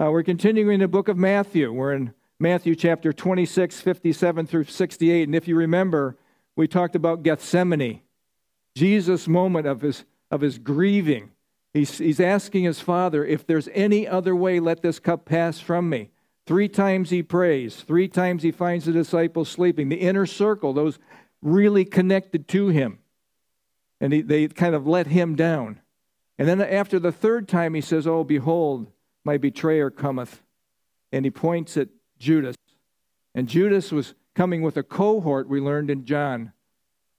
Uh, we're continuing in the book of Matthew. We're in Matthew chapter 26, 57 through 68. And if you remember, we talked about Gethsemane, Jesus' moment of his, of his grieving. He's, he's asking his father, if there's any other way, let this cup pass from me. Three times he prays. Three times he finds the disciples sleeping. The inner circle, those really connected to him. And he, they kind of let him down. And then after the third time, he says, Oh, behold, my betrayer cometh. And he points at Judas. And Judas was coming with a cohort, we learned in John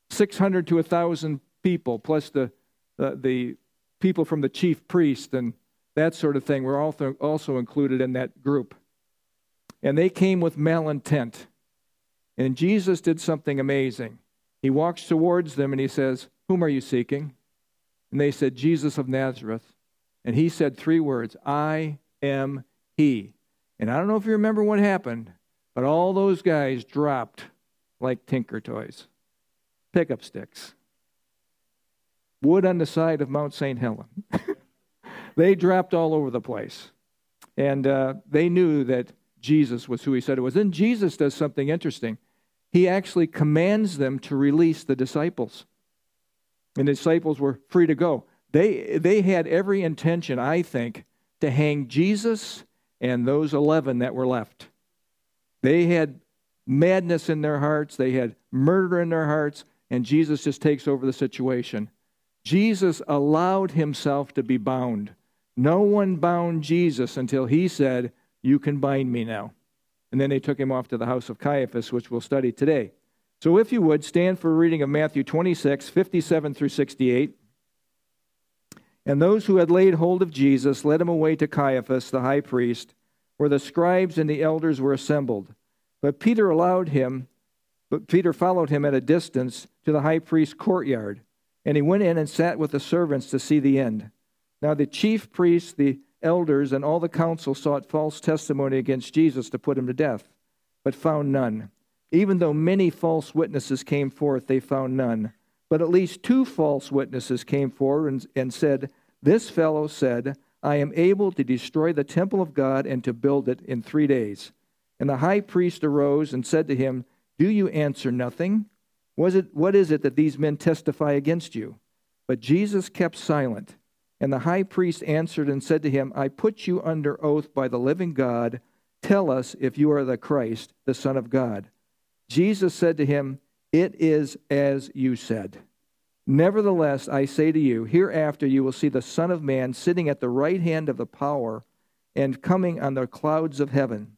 600 to 1,000 people, plus the, the, the people from the chief priest and that sort of thing were also, also included in that group. And they came with malintent. And Jesus did something amazing. He walks towards them and he says, Whom are you seeking? And they said, Jesus of Nazareth. And he said three words I am he. And I don't know if you remember what happened, but all those guys dropped like tinker toys, pickup sticks, wood on the side of Mount St. Helen. they dropped all over the place. And uh, they knew that Jesus was who he said it was. Then Jesus does something interesting. He actually commands them to release the disciples. And the disciples were free to go. They, they had every intention, I think, to hang Jesus and those 11 that were left. They had madness in their hearts, they had murder in their hearts, and Jesus just takes over the situation. Jesus allowed himself to be bound. No one bound Jesus until he said, You can bind me now. And then they took him off to the house of Caiaphas, which we'll study today. So, if you would, stand for a reading of Matthew 26, 57 through 68. And those who had laid hold of Jesus led him away to Caiaphas, the high priest, where the scribes and the elders were assembled. But Peter allowed him, but Peter followed him at a distance to the high priest's courtyard, and he went in and sat with the servants to see the end. Now the chief priests, the elders, and all the council sought false testimony against Jesus to put him to death, but found none. Even though many false witnesses came forth, they found none. But at least two false witnesses came forward and, and said, this fellow said, I am able to destroy the temple of God and to build it in three days. And the high priest arose and said to him, Do you answer nothing? Was it, what is it that these men testify against you? But Jesus kept silent. And the high priest answered and said to him, I put you under oath by the living God. Tell us if you are the Christ, the Son of God. Jesus said to him, It is as you said. Nevertheless, I say to you, hereafter you will see the Son of Man sitting at the right hand of the power and coming on the clouds of heaven.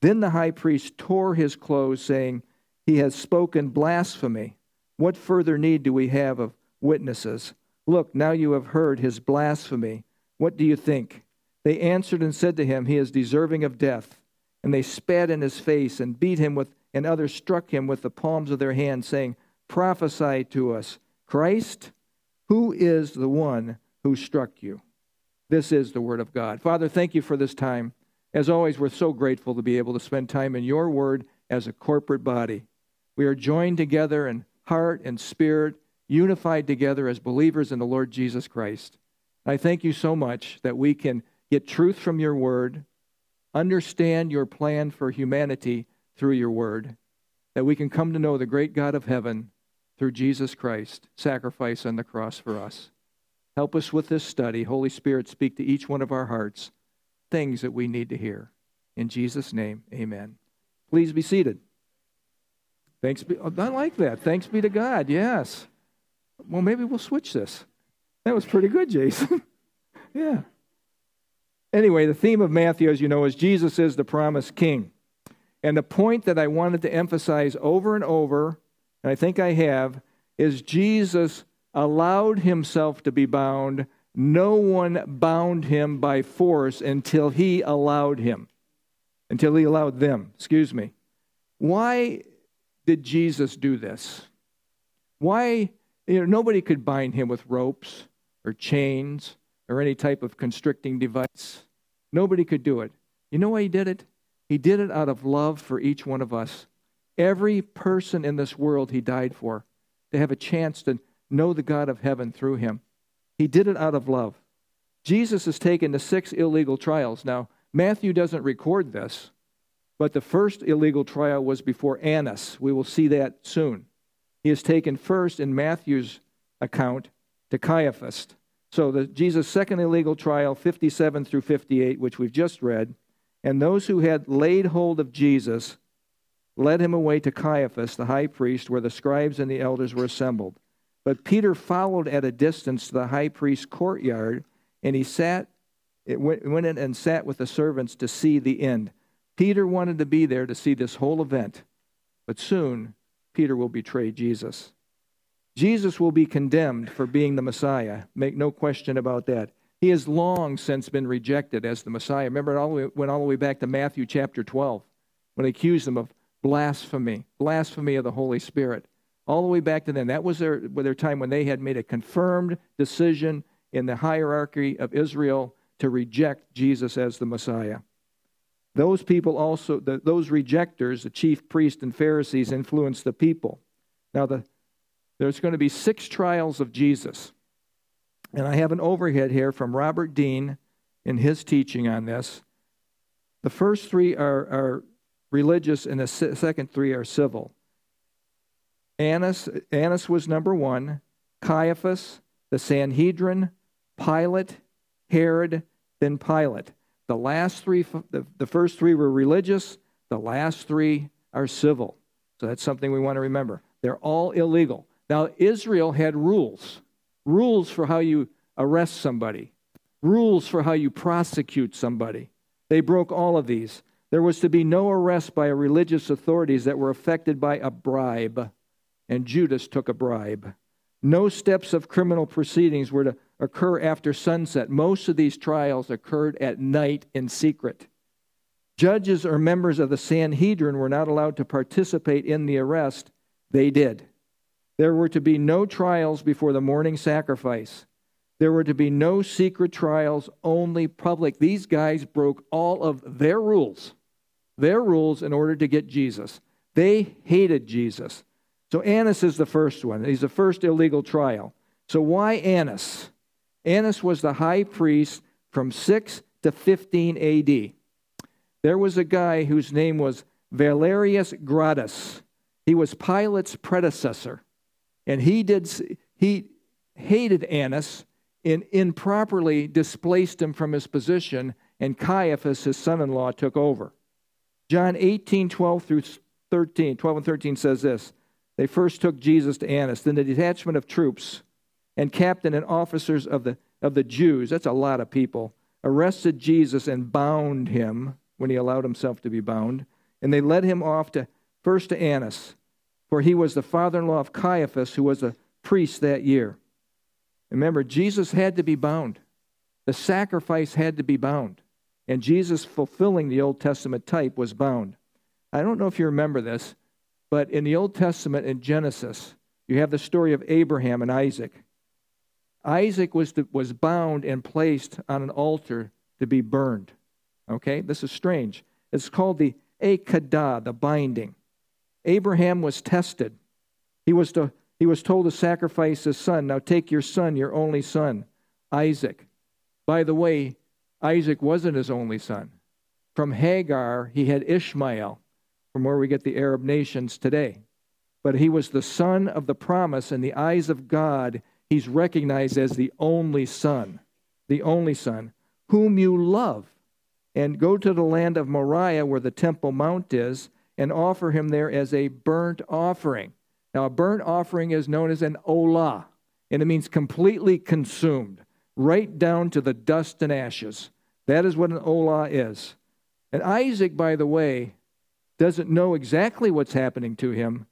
Then the high priest tore his clothes, saying, He has spoken blasphemy. What further need do we have of witnesses? Look, now you have heard his blasphemy. What do you think? They answered and said to him, He is deserving of death. And they spat in his face and beat him with, and others struck him with the palms of their hands, saying, Prophesy to us. Christ, who is the one who struck you? This is the Word of God. Father, thank you for this time. As always, we're so grateful to be able to spend time in your Word as a corporate body. We are joined together in heart and spirit, unified together as believers in the Lord Jesus Christ. I thank you so much that we can get truth from your Word, understand your plan for humanity through your Word, that we can come to know the great God of heaven through Jesus Christ, sacrifice on the cross for us. Help us with this study. Holy Spirit, speak to each one of our hearts things that we need to hear. In Jesus' name, amen. Please be seated. Thanks be, oh, I like that. Thanks be to God. Yes. Well, maybe we'll switch this. That was pretty good, Jason. yeah. Anyway, the theme of Matthew, as you know, is Jesus is the promised king. And the point that I wanted to emphasize over and over and I think I have, is Jesus allowed himself to be bound. No one bound him by force until he allowed him, until he allowed them. Excuse me. Why did Jesus do this? Why, you know, nobody could bind him with ropes or chains or any type of constricting device. Nobody could do it. You know why he did it? He did it out of love for each one of us. Every person in this world he died for, to have a chance to know the God of heaven through him. He did it out of love. Jesus has taken the six illegal trials. Now, Matthew doesn't record this, but the first illegal trial was before Annas. We will see that soon. He is taken first in Matthew's account to Caiaphas. So the Jesus' second illegal trial, 57 through 58, which we've just read, and those who had laid hold of Jesus led him away to Caiaphas, the high priest, where the scribes and the elders were assembled. But Peter followed at a distance to the high priest's courtyard, and he sat, went in and sat with the servants to see the end. Peter wanted to be there to see this whole event, but soon Peter will betray Jesus. Jesus will be condemned for being the Messiah. Make no question about that. He has long since been rejected as the Messiah. Remember, it all went all the way back to Matthew chapter 12 when they accused him of blasphemy, blasphemy of the Holy Spirit all the way back to then. That was their, their time when they had made a confirmed decision in the hierarchy of Israel to reject Jesus as the Messiah. Those people also, the, those rejectors, the chief priests and Pharisees, influenced the people. Now, the, there's going to be six trials of Jesus. And I have an overhead here from Robert Dean in his teaching on this. The first three are, are religious, and the second three are civil. Annas, Annas was number one, Caiaphas, the Sanhedrin, Pilate, Herod, then Pilate. The last three, the, the first three were religious, the last three are civil. So that's something we want to remember. They're all illegal. Now, Israel had rules rules for how you arrest somebody, rules for how you prosecute somebody. They broke all of these. There was to be no arrest by religious authorities that were affected by a bribe and Judas took a bribe. No steps of criminal proceedings were to occur after sunset. Most of these trials occurred at night in secret. Judges or members of the Sanhedrin were not allowed to participate in the arrest. They did. There were to be no trials before the morning sacrifice. There were to be no secret trials, only public. These guys broke all of their rules, their rules in order to get Jesus. They hated Jesus. So Annas is the first one. He's the first illegal trial. So why Annas? Annas was the high priest from 6 to 15 AD. There was a guy whose name was Valerius Gratus. He was Pilate's predecessor. And he did he hated Annas and improperly displaced him from his position, and Caiaphas, his son-in-law, took over. John 18, 12 through 13, 12 and 13 says this. They first took Jesus to Annas. Then the detachment of troops and captain and officers of the, of the Jews, that's a lot of people, arrested Jesus and bound him when he allowed himself to be bound. And they led him off to first to Annas, for he was the father in law of Caiaphas, who was a priest that year. Remember, Jesus had to be bound. The sacrifice had to be bound. And Jesus, fulfilling the Old Testament type, was bound. I don't know if you remember this, but in the Old Testament, in Genesis, you have the story of Abraham and Isaac. Isaac was, to, was bound and placed on an altar to be burned. Okay? This is strange. It's called the Akedah, the binding. Abraham was tested. He was, to, he was told to sacrifice his son. Now take your son, your only son, Isaac. By the way, Isaac wasn't his only son. From Hagar, he had Ishmael from where we get the Arab nations today. But he was the son of the promise in the eyes of God. He's recognized as the only son, the only son, whom you love. And go to the land of Moriah, where the Temple Mount is, and offer him there as a burnt offering. Now, a burnt offering is known as an olah, and it means completely consumed, right down to the dust and ashes. That is what an olah is. And Isaac, by the way, doesn't know exactly what's happening to him,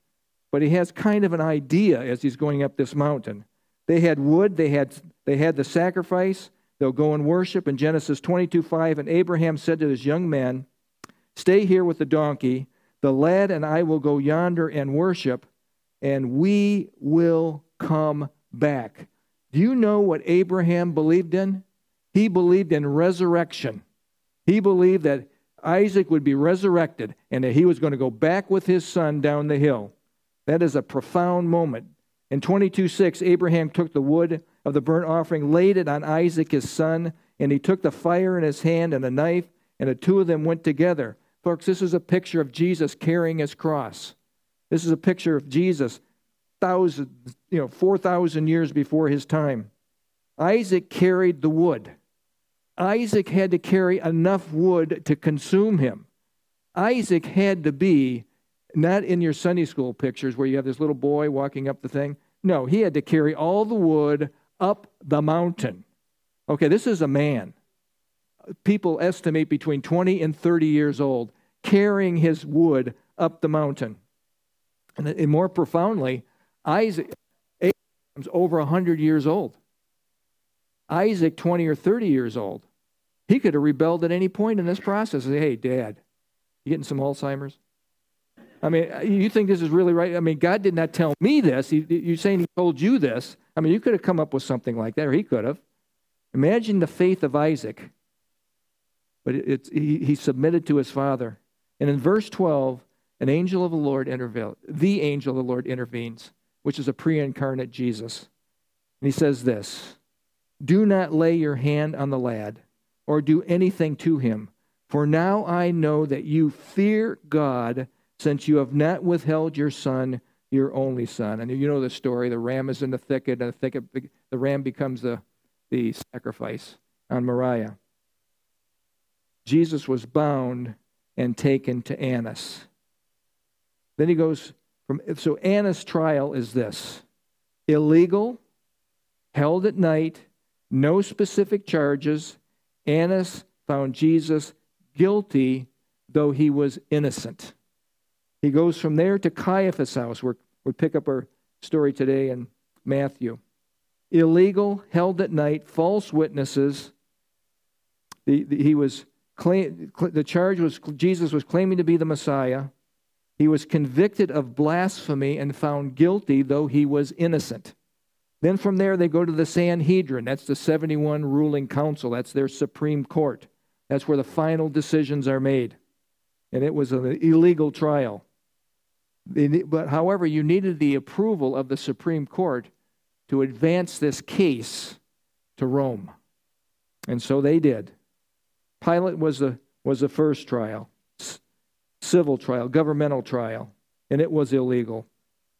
but he has kind of an idea as he's going up this mountain. They had wood, they had, they had the sacrifice, they'll go and worship. In Genesis 22 5, and Abraham said to his young man, Stay here with the donkey, the lad and I will go yonder and worship, and we will come back. Do you know what Abraham believed in? He believed in resurrection. He believed that Isaac would be resurrected and that he was going to go back with his son down the hill. That is a profound moment. In 22 6, Abraham took the wood of the burnt offering, laid it on Isaac his son, and he took the fire in his hand and a knife, and the two of them went together. Folks, this is a picture of Jesus carrying his cross. This is a picture of Jesus, thousand, you know, 4,000 years before his time. Isaac carried the wood. Isaac had to carry enough wood to consume him. Isaac had to be not in your Sunday school pictures where you have this little boy walking up the thing. No, he had to carry all the wood up the mountain. Okay, this is a man. People estimate between 20 and 30 years old carrying his wood up the mountain. And more profoundly, Isaac Abraham's over 100 years old. Isaac, 20 or 30 years old. He could have rebelled at any point in this process. Say, hey, Dad, you getting some Alzheimer's? I mean, you think this is really right? I mean, God did not tell me this. He, you're saying He told you this. I mean, you could have come up with something like that, or He could have. Imagine the faith of Isaac. But it's, he, he submitted to his father. And in verse 12, an angel of the Lord intervenes. The angel of the Lord intervenes, which is a pre incarnate Jesus. And he says this Do not lay your hand on the lad or do anything to him. For now I know that you fear God, since you have not withheld your son, your only son. And you know the story. The ram is in the thicket, and the thicket, the ram becomes the, the sacrifice on Moriah. Jesus was bound and taken to Annas. Then he goes from so Annas' trial is this illegal, held at night, no specific charges, Annas found Jesus guilty, though he was innocent. He goes from there to Caiaphas' house, where we pick up our story today in Matthew. Illegal, held at night, false witnesses. The, the, he was claim, the charge was Jesus was claiming to be the Messiah. He was convicted of blasphemy and found guilty, though he was innocent. Then from there, they go to the Sanhedrin. That's the 71 ruling council. That's their Supreme Court. That's where the final decisions are made. And it was an illegal trial. But however, you needed the approval of the Supreme Court to advance this case to Rome. And so they did. Pilate was the, was the first trial, civil trial, governmental trial, and it was illegal.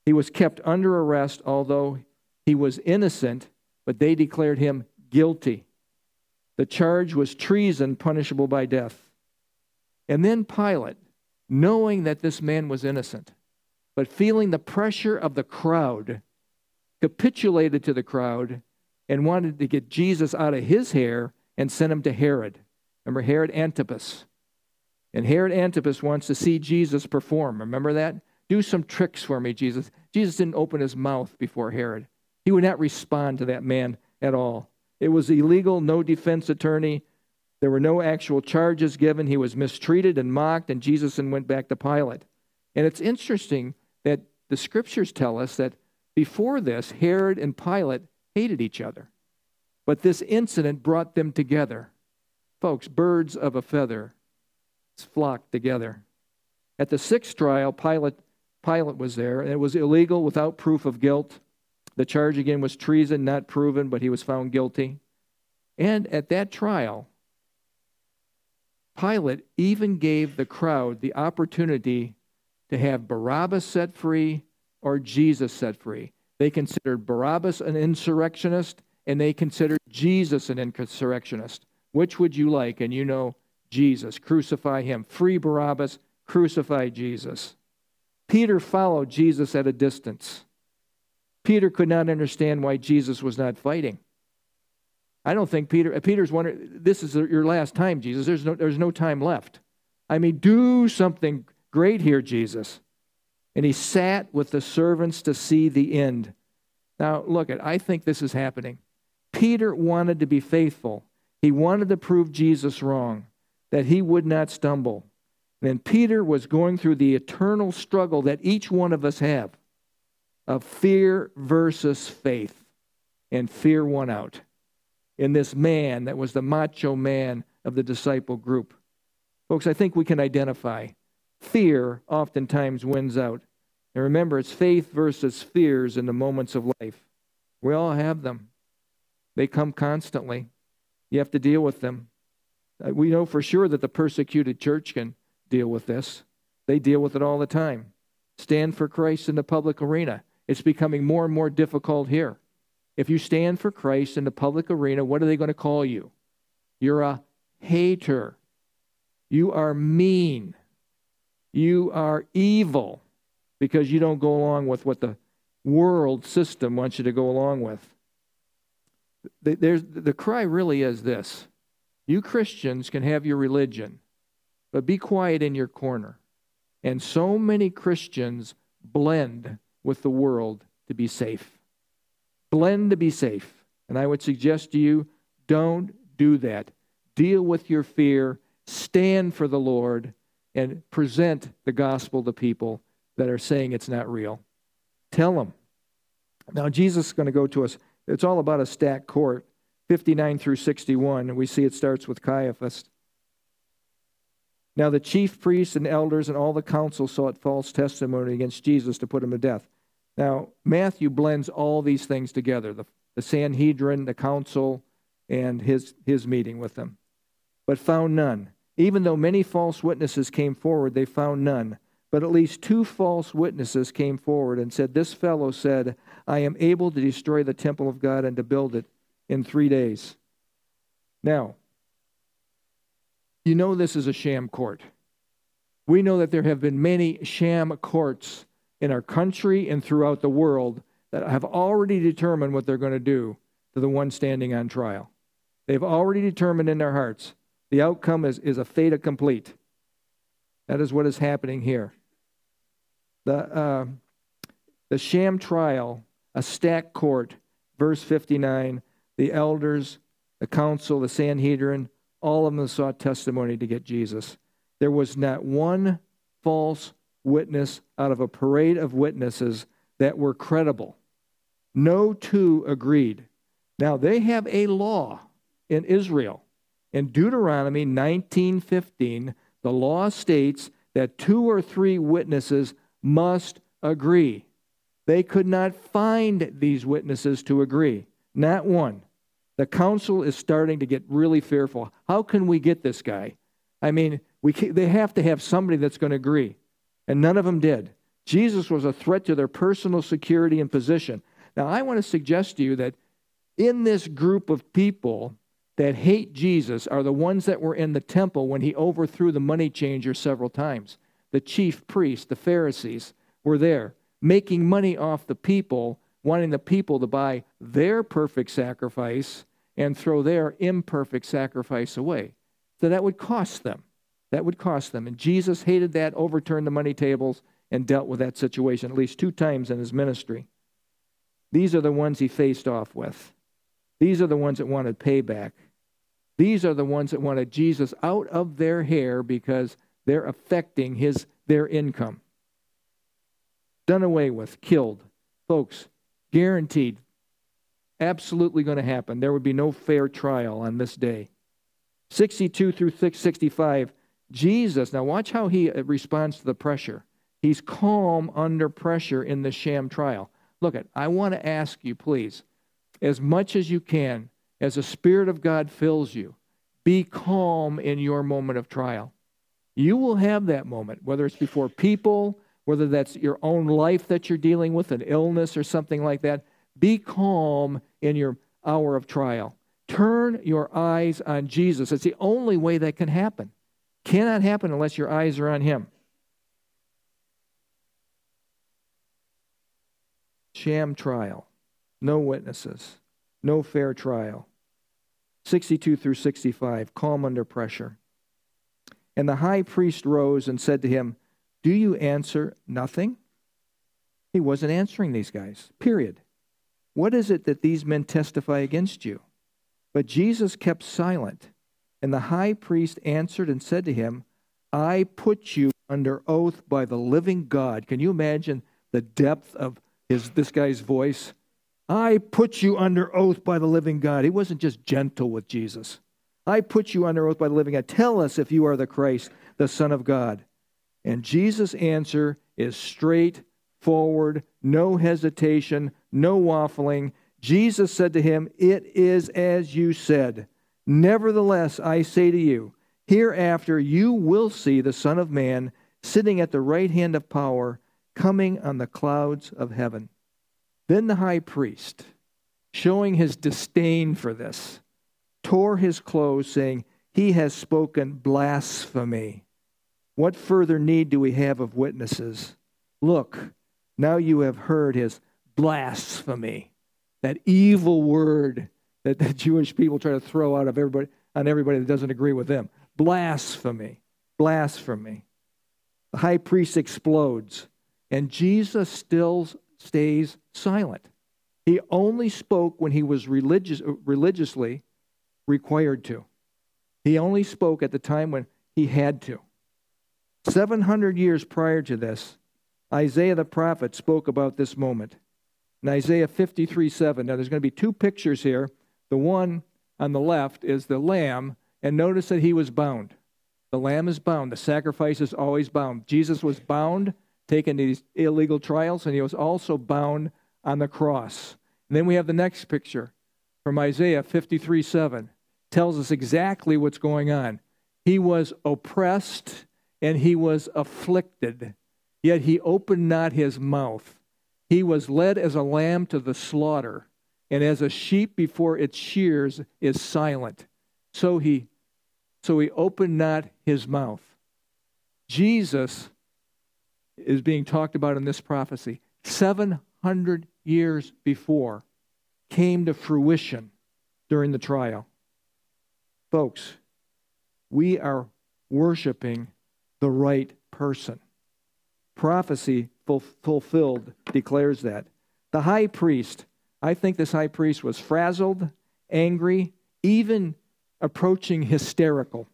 He was kept under arrest, although he was innocent, but they declared him guilty. The charge was treason punishable by death. And then Pilate, knowing that this man was innocent, but feeling the pressure of the crowd, capitulated to the crowd and wanted to get Jesus out of his hair and sent him to Herod. Remember Herod Antipas? And Herod Antipas wants to see Jesus perform. Remember that? Do some tricks for me, Jesus. Jesus didn't open his mouth before Herod. He would not respond to that man at all. It was illegal, no defense attorney. There were no actual charges given. He was mistreated and mocked, and Jesus and went back to Pilate. And it's interesting that the scriptures tell us that before this, Herod and Pilate hated each other. But this incident brought them together. Folks, birds of a feather flocked together. At the sixth trial, Pilate, Pilate was there, and it was illegal without proof of guilt. The charge again was treason, not proven, but he was found guilty. And at that trial, Pilate even gave the crowd the opportunity to have Barabbas set free or Jesus set free. They considered Barabbas an insurrectionist and they considered Jesus an insurrectionist. Which would you like? And you know, Jesus. Crucify him. Free Barabbas, crucify Jesus. Peter followed Jesus at a distance. Peter could not understand why Jesus was not fighting. I don't think Peter, uh, Peter's wondering, this is your last time, Jesus. There's no, there's no time left. I mean, do something great here, Jesus. And he sat with the servants to see the end. Now, look, at I think this is happening. Peter wanted to be faithful. He wanted to prove Jesus wrong, that he would not stumble. And Peter was going through the eternal struggle that each one of us have of fear versus faith. And fear won out in this man that was the macho man of the disciple group. Folks, I think we can identify fear oftentimes wins out. And remember, it's faith versus fears in the moments of life. We all have them, they come constantly. You have to deal with them. Uh, we know for sure that the persecuted church can deal with this. They deal with it all the time. Stand for Christ in the public arena. It's becoming more and more difficult here. If you stand for Christ in the public arena, what are they going to call you? You're a hater. You are mean. You are evil because you don't go along with what the world system wants you to go along with. There's, the cry really is this You Christians can have your religion, but be quiet in your corner. And so many Christians blend with the world to be safe. Blend to be safe. And I would suggest to you don't do that. Deal with your fear, stand for the Lord, and present the gospel to people that are saying it's not real. Tell them. Now, Jesus is going to go to us. It's all about a stacked court, 59 through 61. And we see it starts with Caiaphas. Now, the chief priests and elders and all the council sought false testimony against Jesus to put him to death. Now, Matthew blends all these things together the, the Sanhedrin, the council, and his, his meeting with them, but found none. Even though many false witnesses came forward, they found none. But at least two false witnesses came forward and said, This fellow said, I am able to destroy the temple of God and to build it in three days. Now, you know this is a sham court. We know that there have been many sham courts in our country and throughout the world that have already determined what they're going to do to the one standing on trial. They've already determined in their hearts the outcome is, is a fait accompli. That is what is happening here. The, uh, the sham trial, a stacked court, verse 59, the elders, the council, the Sanhedrin, all of them sought testimony to get Jesus. There was not one false witness out of a parade of witnesses that were credible. No two agreed. Now, they have a law in Israel. In Deuteronomy 19:15, the law states that two or three witnesses must agree. They could not find these witnesses to agree, not one. The council is starting to get really fearful. How can we get this guy? I mean, we they have to have somebody that's going to agree. And none of them did. Jesus was a threat to their personal security and position. Now, I want to suggest to you that in this group of people that hate Jesus are the ones that were in the temple when he overthrew the money changer several times. The chief priests, the Pharisees, were there making money off the people, wanting the people to buy their perfect sacrifice and throw their imperfect sacrifice away. So that would cost them. That would cost them. And Jesus hated that, overturned the money tables, and dealt with that situation at least two times in his ministry. These are the ones he faced off with. These are the ones that wanted payback. These are the ones that wanted Jesus out of their hair because they're affecting his their income. Done away with, killed. Folks, guaranteed, absolutely going to happen. There would be no fair trial on this day. 62 through 65, Jesus, now watch how he uh, responds to the pressure. He's calm under pressure in the sham trial. Look at, I want to ask you, please, as much as you can, as the Spirit of God fills you, be calm in your moment of trial. You will have that moment, whether it's before people, whether that's your own life that you're dealing with, an illness or something like that. Be calm in your hour of trial. Turn your eyes on Jesus. It's the only way that can happen. Cannot happen unless your eyes are on Him. Sham trial. No witnesses. No fair trial. 62 through 65, calm under pressure. And the high priest rose and said to him, Do you answer nothing? He wasn't answering these guys, period. What is it that these men testify against you? But Jesus kept silent. And the high priest answered and said to him, I put you under oath by the living God. Can you imagine the depth of his, this guy's voice? I put you under oath by the living God. He wasn't just gentle with Jesus. I put you under oath by the living God. Tell us if you are the Christ, the Son of God. And Jesus' answer is straightforward, no hesitation, no waffling. Jesus said to him, It is as you said. Nevertheless, I say to you, hereafter you will see the Son of Man sitting at the right hand of power, coming on the clouds of heaven. Then the high priest, showing his disdain for this, tore his clothes, saying, He has spoken blasphemy. What further need do we have of witnesses? Look, now you have heard his blasphemy, that evil word that the Jewish people try to throw out of everybody on everybody that doesn't agree with them. Blasphemy. Blasphemy. The high priest explodes, and Jesus still stays silent. He only spoke when he was religious, religiously required to. He only spoke at the time when he had to. 700 years prior to this, Isaiah the prophet spoke about this moment. In Isaiah 53 7, now there's going to be two pictures here. The one on the left is the lamb, and notice that he was bound. The lamb is bound. The sacrifice is always bound. Jesus was bound, taken these illegal trials, and he was also bound on the cross. And then we have the next picture from Isaiah 53 7. Tells us exactly what's going on. He was oppressed and he was afflicted, yet he opened not his mouth. He was led as a lamb to the slaughter, and as a sheep before its shears is silent, so he so he opened not his mouth. Jesus is being talked about in this prophecy 700 years before came to fruition during the trial. Folks, we are worshiping the right person. Prophecy fulfilled declares that. The high priest, I think this high priest was frazzled, angry, even approaching hysterical.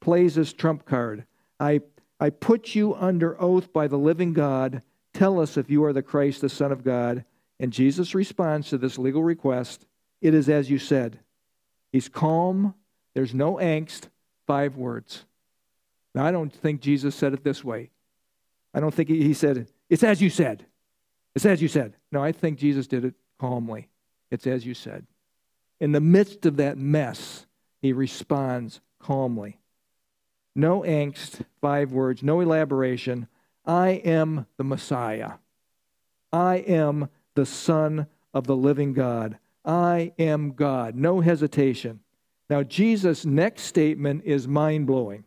Plays his trump card. I, I put you under oath by the living God. Tell us if you are the Christ, the Son of God. And Jesus responds to this legal request It is as you said. He's calm, there's no angst. Five words. Now, I don't think Jesus said it this way. I don't think he said, It's as you said. It's as you said. No, I think Jesus did it calmly. It's as you said. In the midst of that mess, he responds calmly. No angst, five words, no elaboration. I am the Messiah. I am the Son of the living God. I am God. No hesitation. Now, Jesus' next statement is mind blowing.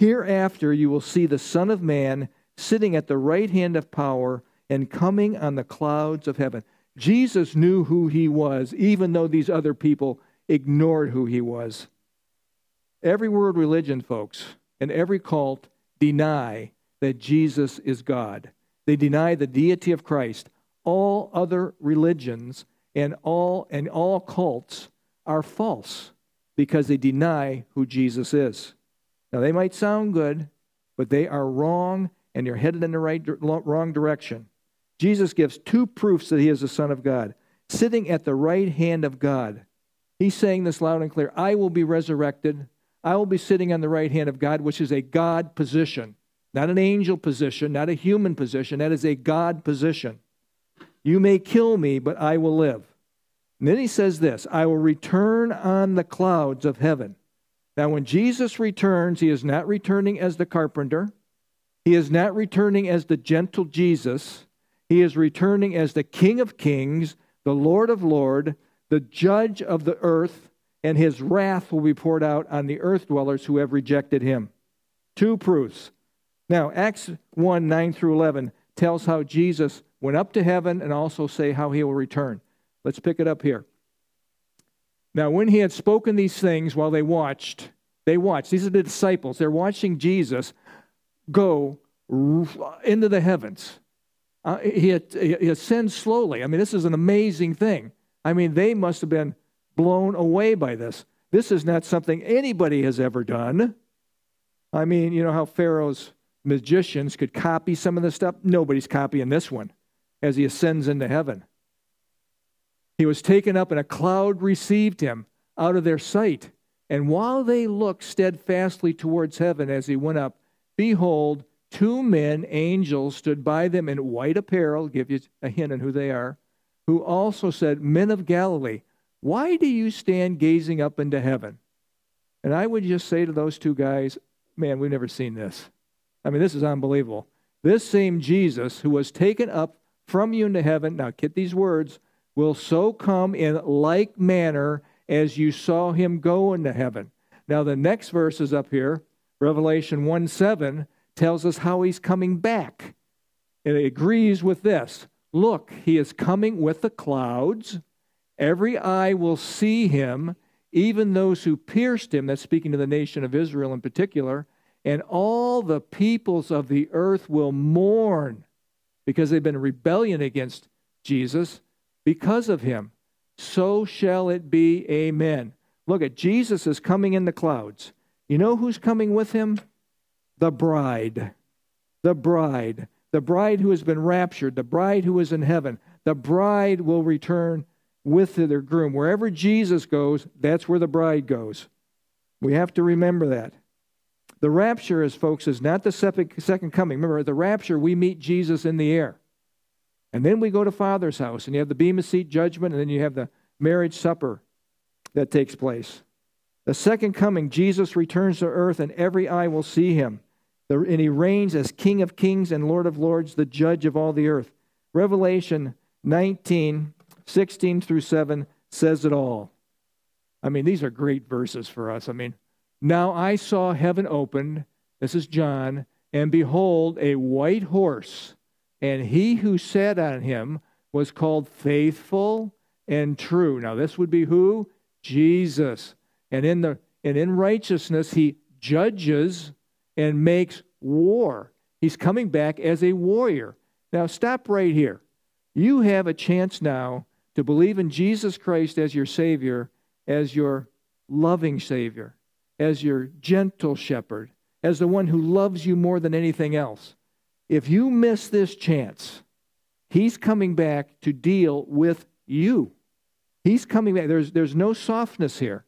Hereafter you will see the Son of Man sitting at the right hand of power and coming on the clouds of heaven. Jesus knew who he was, even though these other people ignored who he was. Every world religion, folks, and every cult deny that Jesus is God. They deny the deity of Christ. All other religions and all and all cults are false because they deny who Jesus is. Now, they might sound good, but they are wrong and you're headed in the right, wrong direction. Jesus gives two proofs that he is the Son of God. Sitting at the right hand of God. He's saying this loud and clear I will be resurrected. I will be sitting on the right hand of God, which is a God position, not an angel position, not a human position. That is a God position. You may kill me, but I will live. And then he says this I will return on the clouds of heaven. Now, when Jesus returns, he is not returning as the carpenter, he is not returning as the gentle Jesus. He is returning as the King of kings, the Lord of lords, the judge of the earth, and his wrath will be poured out on the earth dwellers who have rejected him. Two proofs. Now, Acts 1 9 through 11 tells how Jesus went up to heaven and also say how he will return. Let's pick it up here. Now, when he had spoken these things while they watched, they watched. These are the disciples. They're watching Jesus go into the heavens. Uh, he, he ascends slowly. I mean, this is an amazing thing. I mean, they must have been blown away by this. This is not something anybody has ever done. I mean, you know how Pharaoh's magicians could copy some of this stuff? Nobody's copying this one as he ascends into heaven. He was taken up, and a cloud received him out of their sight. And while they looked steadfastly towards heaven as he went up, behold, two men, angels, stood by them in white apparel, give you a hint on who they are, who also said, Men of Galilee, Why do you stand gazing up into heaven? And I would just say to those two guys, Man, we've never seen this. I mean, this is unbelievable. This same Jesus who was taken up from you into heaven, now get these words, will so come in like manner as you saw him go into heaven. Now, the next verse is up here. Revelation 1 7 tells us how he's coming back. And it agrees with this. Look, he is coming with the clouds. Every eye will see him, even those who pierced him. That's speaking to the nation of Israel in particular. And all the peoples of the earth will mourn because they've been in rebellion against Jesus because of him. So shall it be. Amen. Look at Jesus is coming in the clouds. You know who's coming with him? The bride. The bride. The bride who has been raptured. The bride who is in heaven. The bride will return with their groom. Wherever Jesus goes, that's where the bride goes. We have to remember that. The rapture, as folks, is not the second coming. Remember, the rapture, we meet Jesus in the air. And then we go to Father's house, and you have the Bema Seat judgment, and then you have the marriage supper that takes place. The second coming, Jesus returns to earth, and every eye will see him. And he reigns as King of kings and Lord of lords, the judge of all the earth. Revelation 19, 16 through 7 says it all. I mean, these are great verses for us. I mean, now I saw heaven opened. This is John. And behold, a white horse. And he who sat on him was called faithful and true. Now, this would be who? Jesus. And in, the, and in righteousness, he judges and makes war. He's coming back as a warrior. Now, stop right here. You have a chance now to believe in Jesus Christ as your Savior, as your loving Savior as your gentle shepherd, as the one who loves you more than anything else. If you miss this chance, he's coming back to deal with you. He's coming back. There's, there's no softness here.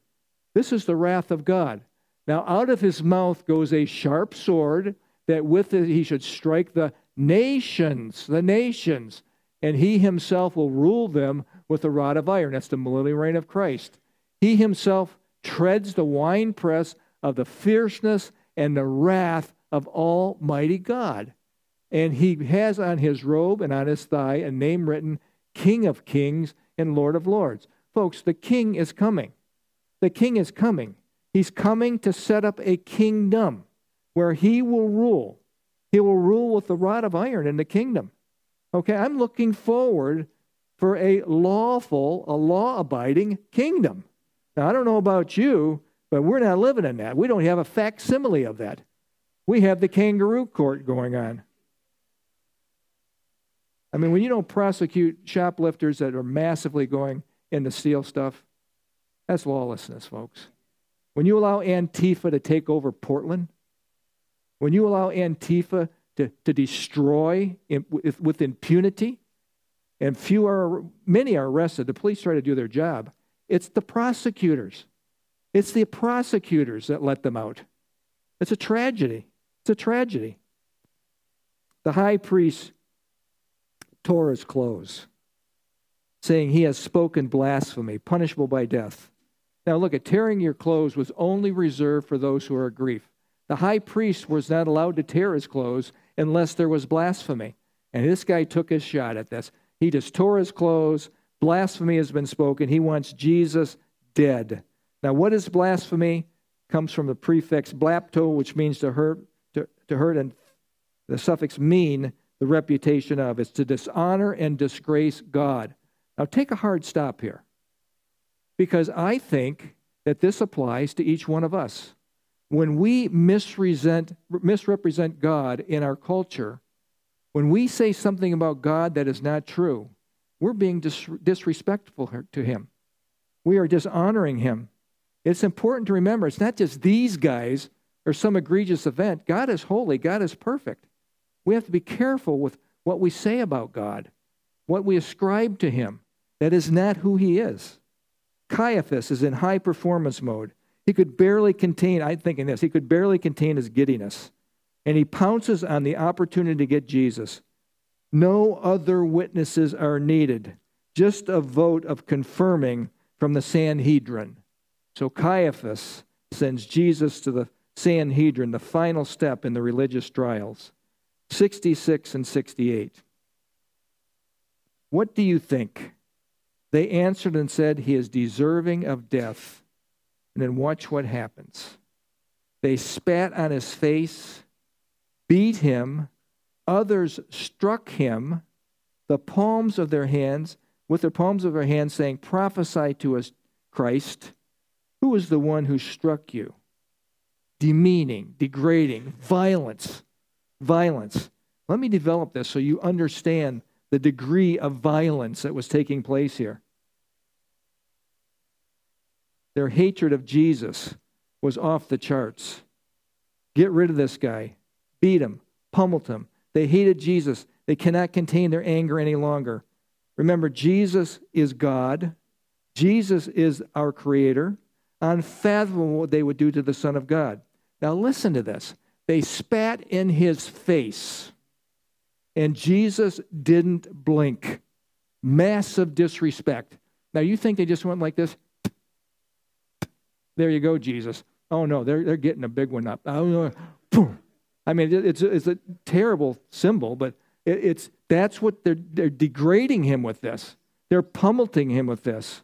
This is the wrath of God. Now, out of his mouth goes a sharp sword that with it he should strike the nations, the nations, and he himself will rule them with a rod of iron. That's the millennial reign of Christ. He himself treads the winepress of the fierceness and the wrath of Almighty God. And he has on his robe and on his thigh a name written King of Kings and Lord of Lords. Folks, the king is coming. The king is coming. He's coming to set up a kingdom where he will rule. He will rule with the rod of iron in the kingdom. Okay, I'm looking forward for a lawful, a law abiding kingdom. Now, I don't know about you, but we're not living in that. We don't have a facsimile of that. We have the kangaroo court going on. I mean, when you don't prosecute shoplifters that are massively going in to steal stuff, that's lawlessness, folks. When you allow Antifa to take over Portland, when you allow Antifa to, to destroy in, with, with impunity, and few are, many are arrested, the police try to do their job. It's the prosecutors. It's the prosecutors that let them out. It's a tragedy. It's a tragedy. The high priest tore his clothes, saying he has spoken blasphemy, punishable by death. Now, look at tearing your clothes was only reserved for those who are grief. The high priest was not allowed to tear his clothes unless there was blasphemy. And this guy took his shot at this. He just tore his clothes, Blasphemy has been spoken. He wants Jesus dead. Now, what is blasphemy? Comes from the prefix blapto, which means to hurt, to, to hurt, and the suffix mean, the reputation of. It's to dishonor and disgrace God. Now, take a hard stop here, because I think that this applies to each one of us. When we misrepresent, God in our culture, when we say something about God that is not true, we're being dis- disrespectful to him. We are dishonoring him. It's important to remember it's not just these guys or some egregious event. God is holy, God is perfect. We have to be careful with what we say about God, what we ascribe to him. That is not who he is. Caiaphas is in high performance mode. He could barely contain, I'm thinking this, he could barely contain his giddiness. And he pounces on the opportunity to get Jesus. No other witnesses are needed, just a vote of confirming from the Sanhedrin. So Caiaphas sends Jesus to the Sanhedrin, the final step in the religious trials. 66 and 68. What do you think? They answered and said, He is deserving of death. And then watch what happens. They spat on his face, beat him. Others struck him, the palms of their hands, with their palms of their hands, saying, Prophesy to us, Christ. Who is the one who struck you? Demeaning, degrading, violence. Violence. Let me develop this so you understand the degree of violence that was taking place here. Their hatred of Jesus was off the charts. Get rid of this guy. Beat him. Pummeled him. They hated Jesus. They cannot contain their anger any longer. Remember, Jesus is God. Jesus is our Creator. Unfathomable what they would do to the Son of God. Now, listen to this. They spat in his face, and Jesus didn't blink. Massive disrespect. Now, you think they just went like this? There you go, Jesus. Oh, no, they're, they're getting a big one up. Oh, I mean, it's, it's a terrible symbol, but it, it's, that's what they're, they're degrading him with this. They're pummeling him with this.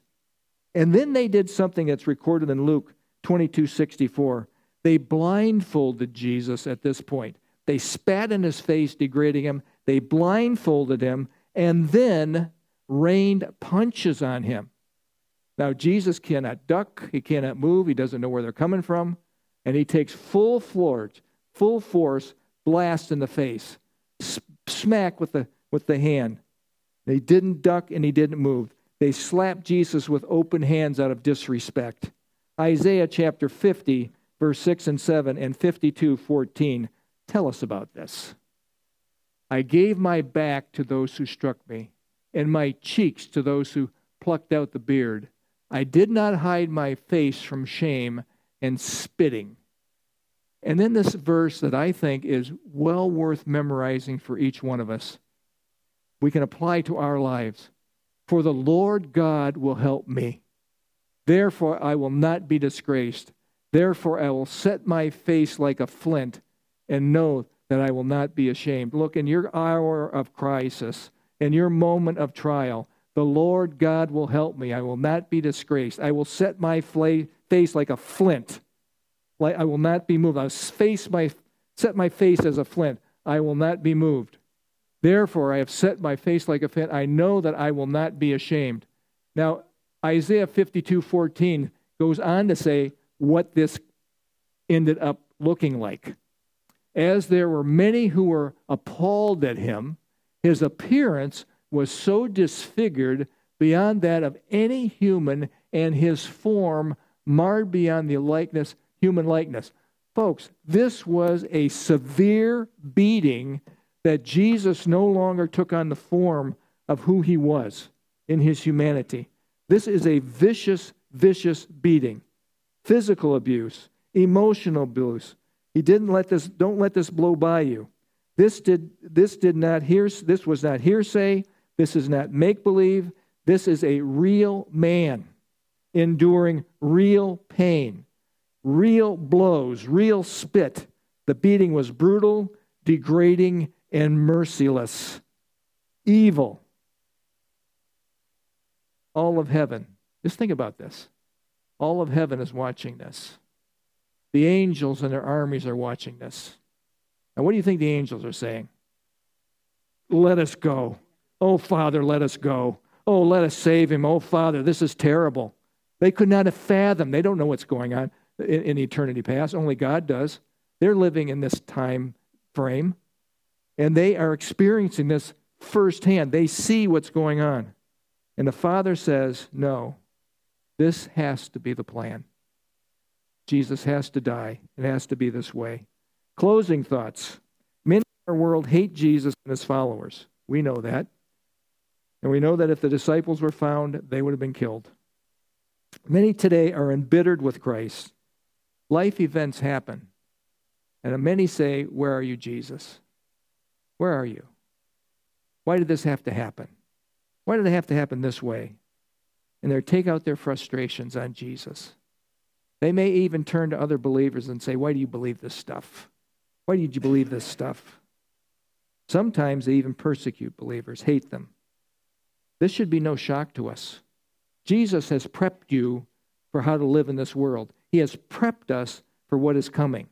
And then they did something that's recorded in Luke 22 64. They blindfolded Jesus at this point. They spat in his face, degrading him. They blindfolded him and then rained punches on him. Now, Jesus cannot duck, he cannot move, he doesn't know where they're coming from, and he takes full force, full force blast in the face, smack with the, with the hand. They didn't duck and he didn't move. They slapped Jesus with open hands out of disrespect. Isaiah chapter 50, verse 6 and 7, and 52, 14 tell us about this. I gave my back to those who struck me, and my cheeks to those who plucked out the beard. I did not hide my face from shame and spitting. And then this verse that I think is well worth memorizing for each one of us, we can apply to our lives. For the Lord God will help me. Therefore, I will not be disgraced. Therefore, I will set my face like a flint and know that I will not be ashamed. Look, in your hour of crisis, in your moment of trial, the Lord God will help me. I will not be disgraced. I will set my face like a flint. Like I will not be moved. I will face my, set my face as a flint. I will not be moved. Therefore, I have set my face like a flint. I know that I will not be ashamed. Now, Isaiah 52 14 goes on to say what this ended up looking like. As there were many who were appalled at him, his appearance was so disfigured beyond that of any human, and his form marred beyond the likeness, human likeness. Folks, this was a severe beating that Jesus no longer took on the form of who he was in his humanity. This is a vicious, vicious beating. Physical abuse, emotional abuse. He didn't let this, don't let this blow by you. This did, this did not hear, this was not hearsay. This is not make believe. This is a real man enduring real pain, real blows, real spit. The beating was brutal, degrading, and merciless. Evil. All of heaven. Just think about this. All of heaven is watching this. The angels and their armies are watching this. Now, what do you think the angels are saying? Let us go. Oh, Father, let us go. Oh, let us save him. Oh, Father, this is terrible. They could not have fathomed. They don't know what's going on in, in eternity past. Only God does. They're living in this time frame, and they are experiencing this firsthand. They see what's going on. And the Father says, No, this has to be the plan. Jesus has to die. It has to be this way. Closing thoughts. Many in our world hate Jesus and his followers. We know that. And we know that if the disciples were found, they would have been killed. Many today are embittered with Christ. Life events happen. And many say, Where are you, Jesus? Where are you? Why did this have to happen? Why did it have to happen this way? And they take out their frustrations on Jesus. They may even turn to other believers and say, Why do you believe this stuff? Why did you believe this stuff? Sometimes they even persecute believers, hate them. This should be no shock to us. Jesus has prepped you for how to live in this world, He has prepped us for what is coming.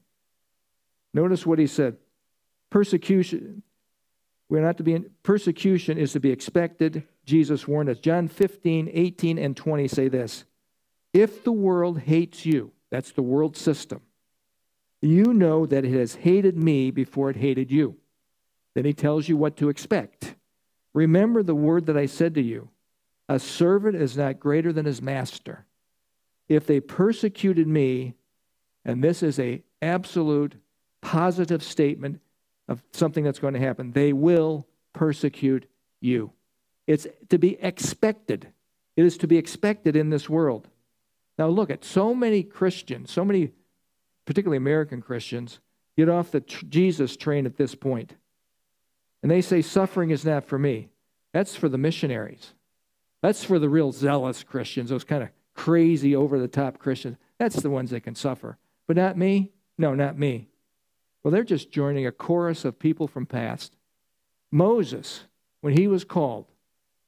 Notice what He said persecution. We're not to be in, persecution is to be expected. Jesus warned us. John 15, 18, and 20 say this If the world hates you, that's the world system, you know that it has hated me before it hated you. Then he tells you what to expect. Remember the word that I said to you a servant is not greater than his master. If they persecuted me, and this is a absolute positive statement of something that's going to happen, they will persecute you. It's to be expected. It is to be expected in this world. Now, look at so many Christians, so many, particularly American Christians, get off the tr- Jesus train at this point. And they say, suffering is not for me. That's for the missionaries. That's for the real zealous Christians, those kind of crazy, over the top Christians. That's the ones that can suffer. But not me? No, not me. Well, they're just joining a chorus of people from past. Moses, when he was called,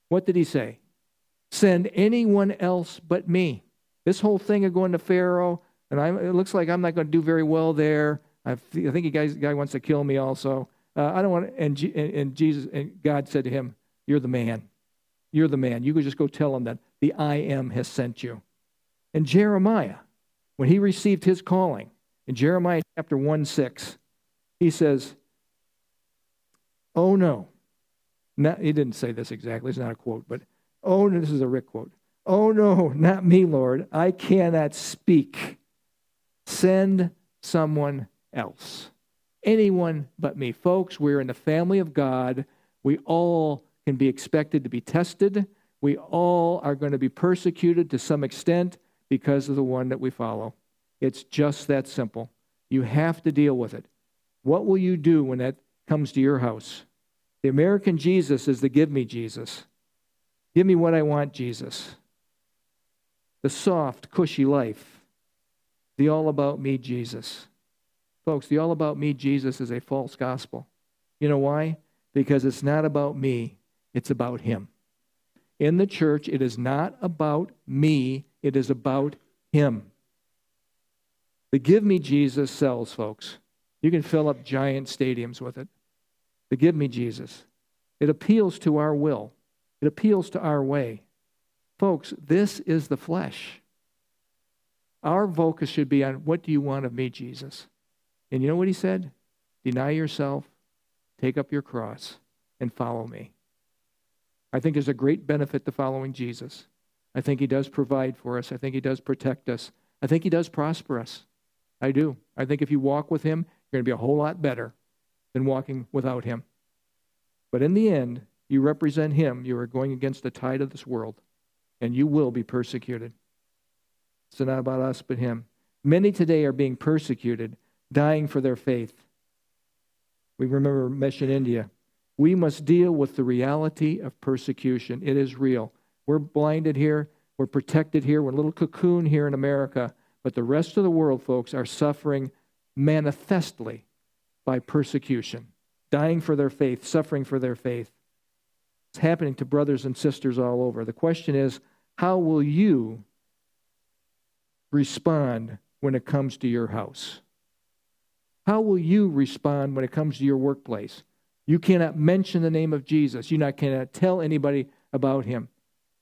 what did he say? Send anyone else but me. This whole thing of going to Pharaoh, and I, it looks like I'm not going to do very well there. I, I think the guy, guy wants to kill me also. Uh, I don't want. And, and, and Jesus and God said to him, "You're the man. You're the man. You could just go tell him that the I am has sent you." And Jeremiah, when he received his calling in Jeremiah chapter one six, he says, "Oh no." Not, he didn't say this exactly. It's not a quote, but oh, no, this is a Rick quote. Oh no, not me, Lord. I cannot speak. Send someone else. Anyone but me. Folks, we're in the family of God. We all can be expected to be tested. We all are going to be persecuted to some extent because of the one that we follow. It's just that simple. You have to deal with it. What will you do when that comes to your house? The American Jesus is the give me Jesus. Give me what I want, Jesus. The soft, cushy life. The all about me, Jesus. Folks, the all about me Jesus is a false gospel. You know why? Because it's not about me, it's about Him. In the church, it is not about me, it is about Him. The Give Me Jesus sells, folks. You can fill up giant stadiums with it. The Give Me Jesus. It appeals to our will, it appeals to our way. Folks, this is the flesh. Our focus should be on what do you want of me, Jesus? And you know what he said? Deny yourself, take up your cross, and follow me. I think there's a great benefit to following Jesus. I think he does provide for us. I think he does protect us. I think he does prosper us. I do. I think if you walk with him, going to be a whole lot better than walking without him. But in the end, you represent him. You are going against the tide of this world, and you will be persecuted. It's not about us, but him. Many today are being persecuted dying for their faith. We remember Mission India. We must deal with the reality of persecution. It is real. We're blinded here. We're protected here. We're a little cocoon here in America. But the rest of the world, folks, are suffering manifestly by persecution, dying for their faith, suffering for their faith. It's happening to brothers and sisters all over. The question is how will you respond when it comes to your house? How will you respond when it comes to your workplace? You cannot mention the name of Jesus. You not, cannot tell anybody about him.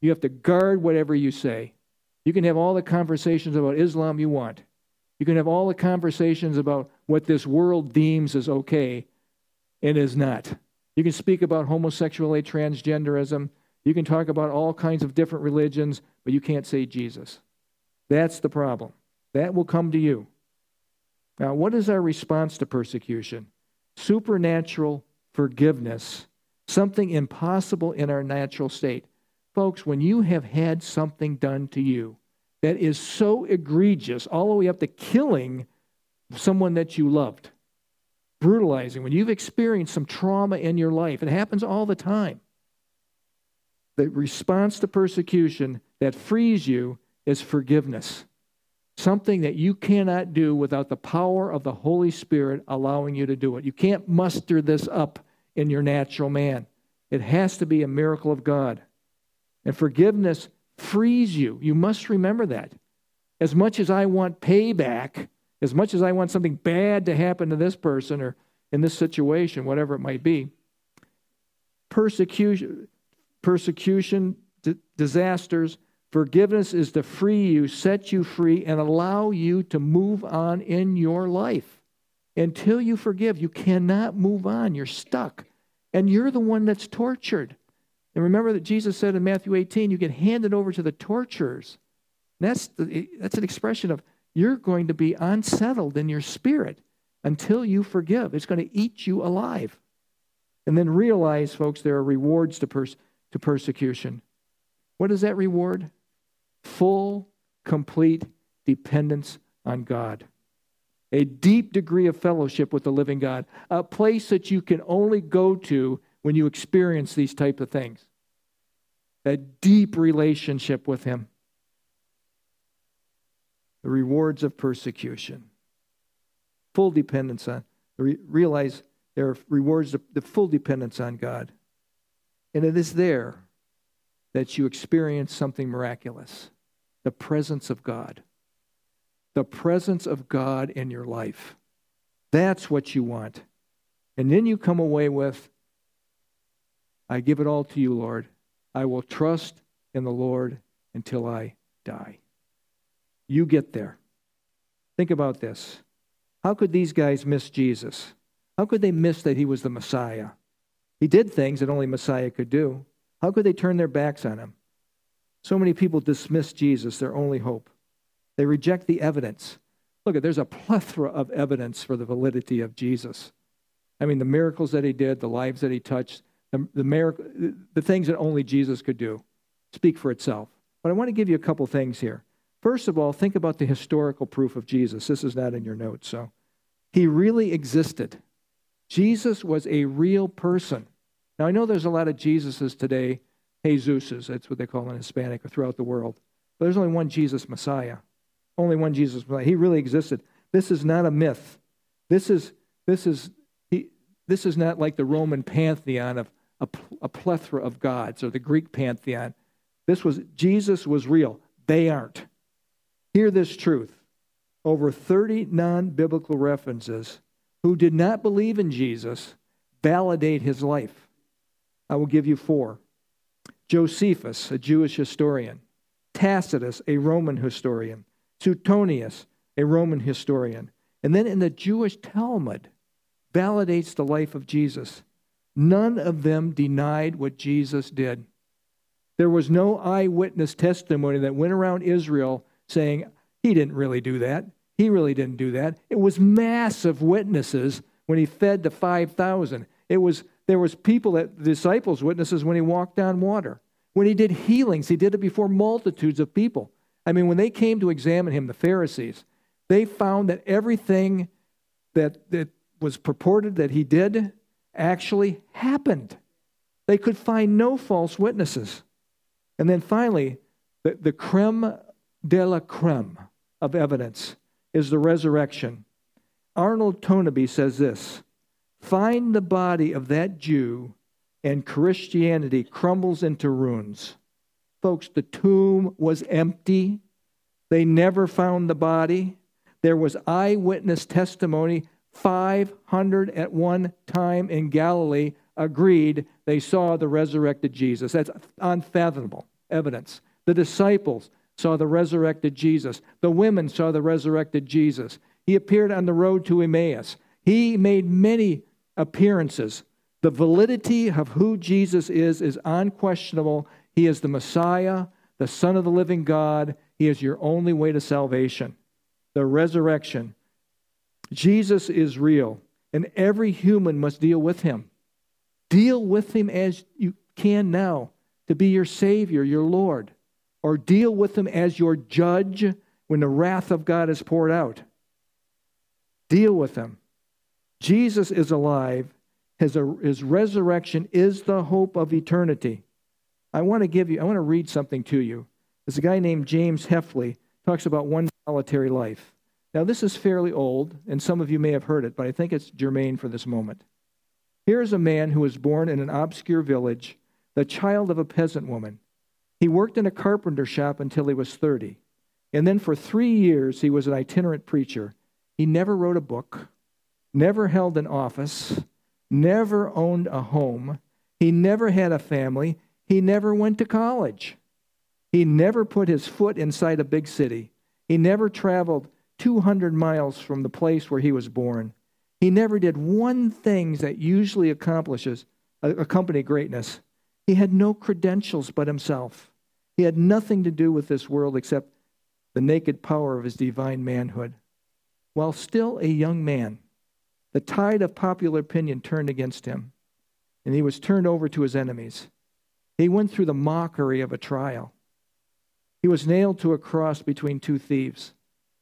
You have to guard whatever you say. You can have all the conversations about Islam you want. You can have all the conversations about what this world deems as okay and is not. You can speak about homosexuality, transgenderism. You can talk about all kinds of different religions, but you can't say Jesus. That's the problem. That will come to you. Now, what is our response to persecution? Supernatural forgiveness, something impossible in our natural state. Folks, when you have had something done to you that is so egregious, all the way up to killing someone that you loved, brutalizing, when you've experienced some trauma in your life, it happens all the time. the response to persecution that frees you is forgiveness. Something that you cannot do without the power of the Holy Spirit allowing you to do it. You can't muster this up in your natural man. It has to be a miracle of God. And forgiveness frees you. You must remember that. As much as I want payback, as much as I want something bad to happen to this person or in this situation, whatever it might be, persecution, persecution, d- disasters, forgiveness is to free you, set you free, and allow you to move on in your life. Until you forgive, you cannot move on. You're stuck. And you're the one that's tortured. And remember that Jesus said in Matthew 18, you get handed over to the torturers. that's, the, that's an expression of you're going to be unsettled in your spirit until you forgive. It's going to eat you alive. And then realize, folks, there are rewards to, pers- to persecution. What is that reward? Full, complete dependence on God. A deep degree of fellowship with the living God. A place that you can only go to when you experience these type of things. That deep relationship with Him. The rewards of persecution. Full dependence on. Realize there are rewards of the full dependence on God. And it is there that you experience something miraculous the presence of God. The presence of God in your life. That's what you want. And then you come away with, I give it all to you, Lord. I will trust in the Lord until I die. You get there. Think about this. How could these guys miss Jesus? How could they miss that he was the Messiah? He did things that only Messiah could do. How could they turn their backs on him? So many people dismiss Jesus, their only hope. They reject the evidence. Look, there's a plethora of evidence for the validity of Jesus. I mean, the miracles that he did, the lives that he touched, the, the, miracle, the things that only Jesus could do speak for itself. But I want to give you a couple things here. First of all, think about the historical proof of Jesus. This is not in your notes, so. He really existed. Jesus was a real person. Now, I know there's a lot of Jesuses today, Jesuses, that's what they call in Hispanic or throughout the world. But there's only one Jesus Messiah. Only one Jesus Messiah. He really existed. This is not a myth. This is, this is, this is not like the Roman pantheon of a, a plethora of gods or the Greek pantheon. This was, Jesus was real. They aren't. Hear this truth. Over 30 non biblical references who did not believe in Jesus validate his life. I will give you four Josephus, a Jewish historian, Tacitus, a Roman historian, Suetonius, a Roman historian, and then in the Jewish Talmud validates the life of Jesus. None of them denied what Jesus did. There was no eyewitness testimony that went around Israel saying, he didn't really do that. He really didn't do that. It was massive witnesses when he fed the 5,000. It was there was people that disciples witnesses when he walked on water. When he did healings, he did it before multitudes of people. I mean, when they came to examine him, the Pharisees, they found that everything that, that was purported that he did actually happened. They could find no false witnesses. And then finally, the, the creme de la creme of evidence is the resurrection. Arnold Toynbee says this Find the body of that Jew, and Christianity crumbles into ruins. Folks, the tomb was empty. They never found the body. There was eyewitness testimony. 500 at one time in Galilee agreed they saw the resurrected Jesus. That's unfathomable evidence. The disciples saw the resurrected Jesus. The women saw the resurrected Jesus. He appeared on the road to Emmaus. He made many appearances. The validity of who Jesus is is unquestionable. He is the Messiah, the Son of the living God. He is your only way to salvation. The resurrection. Jesus is real, and every human must deal with him. Deal with him as you can now to be your Savior, your Lord or deal with him as your judge when the wrath of God is poured out. Deal with him. Jesus is alive. His, uh, his resurrection is the hope of eternity. I want to give you, I want to read something to you. There's a guy named James Heffley talks about one solitary life. Now, this is fairly old, and some of you may have heard it, but I think it's germane for this moment. Here is a man who was born in an obscure village, the child of a peasant woman. He worked in a carpenter shop until he was 30. And then for three years, he was an itinerant preacher. He never wrote a book, never held an office, never owned a home. He never had a family. He never went to college. He never put his foot inside a big city. He never traveled 200 miles from the place where he was born. He never did one thing that usually accomplishes uh, accompany greatness. He had no credentials but himself. He had nothing to do with this world except the naked power of his divine manhood. While still a young man, the tide of popular opinion turned against him, and he was turned over to his enemies. He went through the mockery of a trial. He was nailed to a cross between two thieves.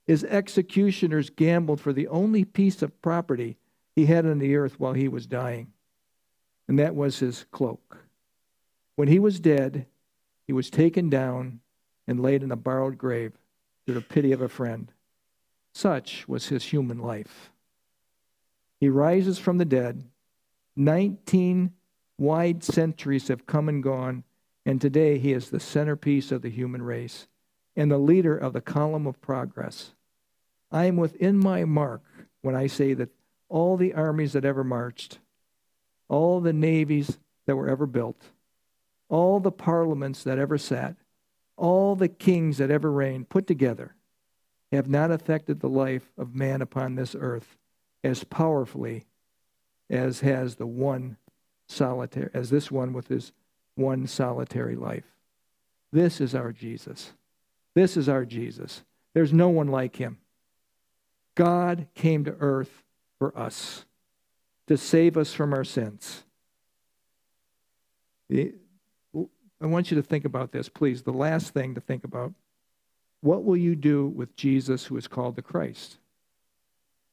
His executioners gambled for the only piece of property he had on the earth while he was dying, and that was his cloak. When he was dead, he was taken down and laid in a borrowed grave through the pity of a friend. Such was his human life. He rises from the dead. Nineteen wide centuries have come and gone, and today he is the centerpiece of the human race and the leader of the column of progress. I am within my mark when I say that all the armies that ever marched, all the navies that were ever built, all the parliaments that ever sat, all the kings that ever reigned put together have not affected the life of man upon this earth as powerfully as has the one solitary as this one with his one solitary life. This is our Jesus. This is our Jesus. There's no one like him. God came to earth for us to save us from our sins. I want you to think about this, please. The last thing to think about what will you do with Jesus who is called the Christ?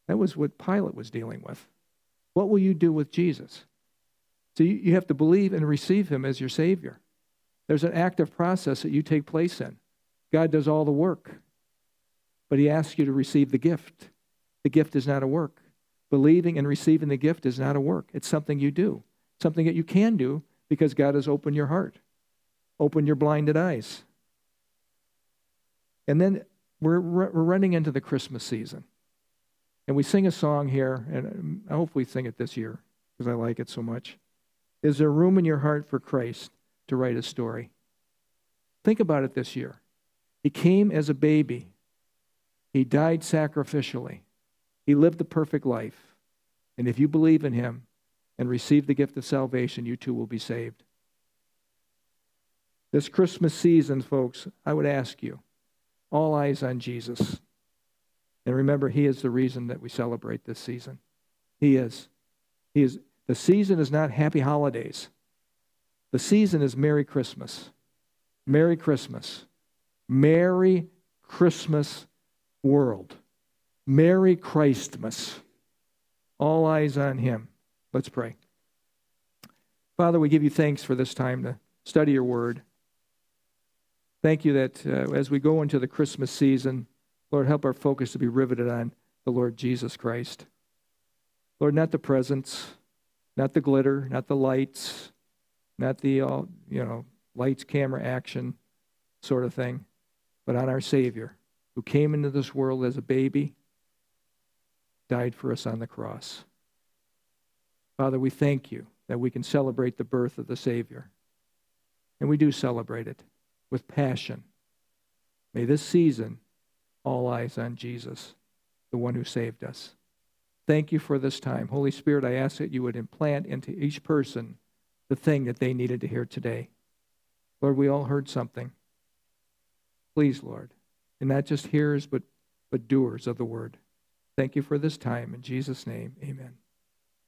That was what Pilate was dealing with. What will you do with Jesus? So you have to believe and receive him as your Savior. There's an active process that you take place in. God does all the work, but He asks you to receive the gift. The gift is not a work. Believing and receiving the gift is not a work, it's something you do, something that you can do because God has opened your heart, opened your blinded eyes. And then we're, we're running into the Christmas season. And we sing a song here, and I hope we sing it this year because I like it so much. Is there room in your heart for Christ to write a story? Think about it this year. He came as a baby, He died sacrificially, He lived the perfect life. And if you believe in Him and receive the gift of salvation, you too will be saved. This Christmas season, folks, I would ask you all eyes on Jesus. And remember, He is the reason that we celebrate this season. He is. He is. The season is not happy holidays. The season is Merry Christmas. Merry Christmas. Merry Christmas world. Merry Christmas. All eyes on Him. Let's pray. Father, we give you thanks for this time to study your word. Thank you that uh, as we go into the Christmas season, Lord, help our focus to be riveted on the Lord Jesus Christ. Lord, not the presents, not the glitter, not the lights, not the all, you know, lights, camera, action sort of thing, but on our Savior, who came into this world as a baby, died for us on the cross. Father, we thank you that we can celebrate the birth of the Savior. And we do celebrate it with passion. May this season all eyes on Jesus, the one who saved us. Thank you for this time. Holy Spirit, I ask that you would implant into each person the thing that they needed to hear today. Lord, we all heard something. Please, Lord, and not just hearers, but, but doers of the word. Thank you for this time. In Jesus' name, amen.